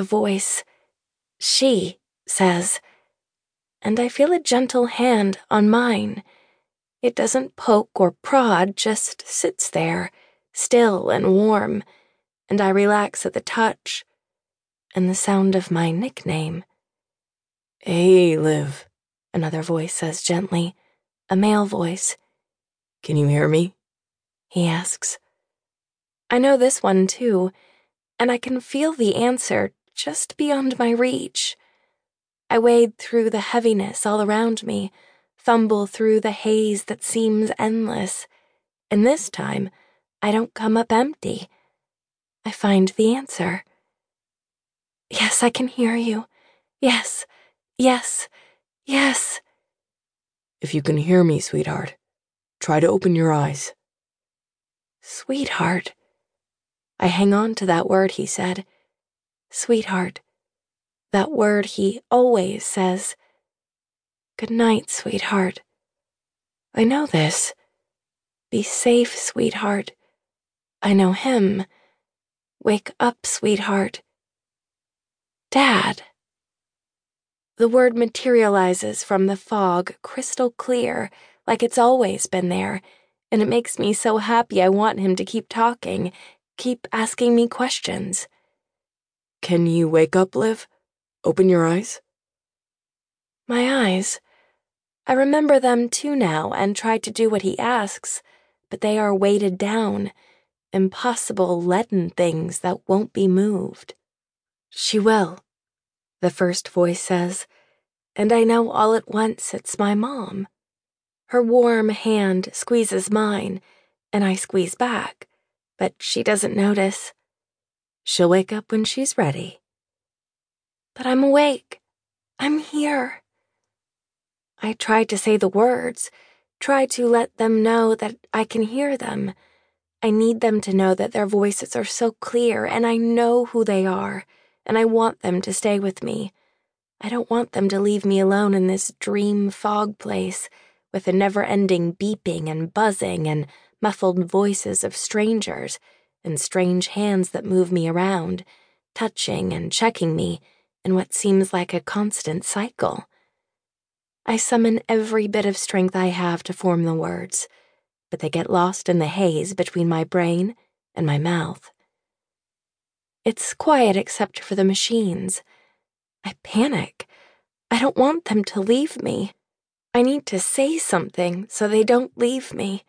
The voice, she, says, and I feel a gentle hand on mine. It doesn't poke or prod, just sits there, still and warm, and I relax at the touch and the sound of my nickname. Hey, Liv, another voice says gently, a male voice. Can you hear me? He asks. I know this one too, and I can feel the answer just beyond my reach. I wade through the heaviness all around me, fumble through the haze that seems endless, and this time I don't come up empty. I find the answer. Yes, I can hear you. Yes, yes, yes. If you can hear me, sweetheart, try to open your eyes. Sweetheart. I hang on to that word he said. Sweetheart. That word he always says. Good night, sweetheart. I know this. Be safe, sweetheart. I know him. Wake up, sweetheart. Dad. The word materializes from the fog crystal clear, like it's always been there, and it makes me so happy I want him to keep talking, keep asking me questions. Can you wake up, Liv? Open your eyes? My eyes. I remember them too now and try to do what he asks, but they are weighted down, impossible leaden things that won't be moved. She will, the first voice says, and I know all at once it's my mom. Her warm hand squeezes mine, and I squeeze back, but she doesn't notice. She'll wake up when she's ready. But I'm awake. I'm here. I try to say the words, try to let them know that I can hear them. I need them to know that their voices are so clear, and I know who they are and I want them to stay with me. I don't want them to leave me alone in this dream fog place with the never ending beeping and buzzing and muffled voices of strangers and strange hands that move me around, touching and checking me in what seems like a constant cycle. I summon every bit of strength I have to form the words, but they get lost in the haze between my brain and my mouth. It's quiet except for the machines. I panic. I don't want them to leave me. I need to say something so they don't leave me.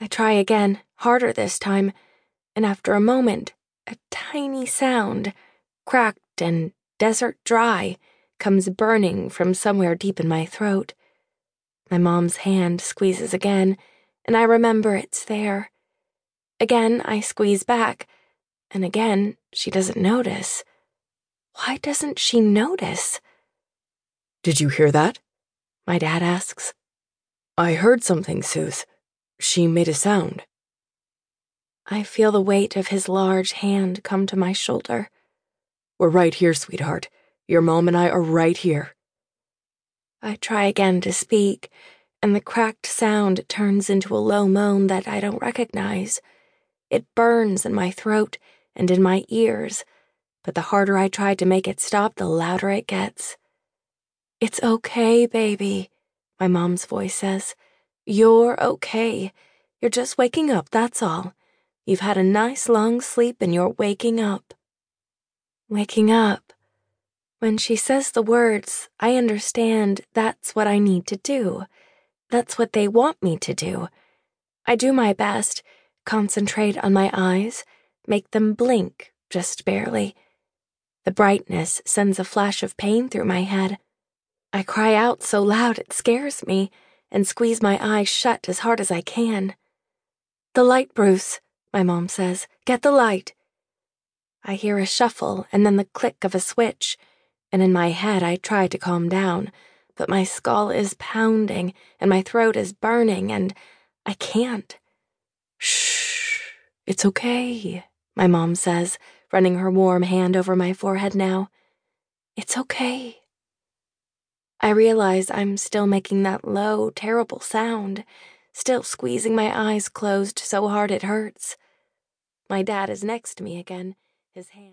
I try again, harder this time, and after a moment, a tiny sound, cracked and desert dry, comes burning from somewhere deep in my throat. My mom's hand squeezes again, and I remember it's there. Again, I squeeze back and again, she doesn't notice. Why doesn't she notice? Did you hear that? My dad asks. I heard something, Suze. She made a sound. I feel the weight of his large hand come to my shoulder. We're right here, sweetheart. Your mom and I are right here. I try again to speak, and the cracked sound turns into a low moan that I don't recognize. It burns in my throat and in my ears, but the harder I try to make it stop, the louder it gets. It's okay, baby, my mom's voice says. You're okay. You're just waking up, that's all. You've had a nice long sleep and you're waking up. Waking up. When she says the words, I understand that's what I need to do. That's what they want me to do. I do my best, concentrate on my eyes, make them blink just barely. The brightness sends a flash of pain through my head. I cry out so loud it scares me and squeeze my eyes shut as hard as I can. The light, Bruce, my mom says. Get the light. I hear a shuffle and then the click of a switch, and in my head I try to calm down, but my skull is pounding and my throat is burning and I can't. Shh, it's okay my mom says, running her warm hand over my forehead now. It's okay. I realize I'm still making that low, terrible sound, still squeezing my eyes closed so hard it hurts. My dad is next to me again, his hand.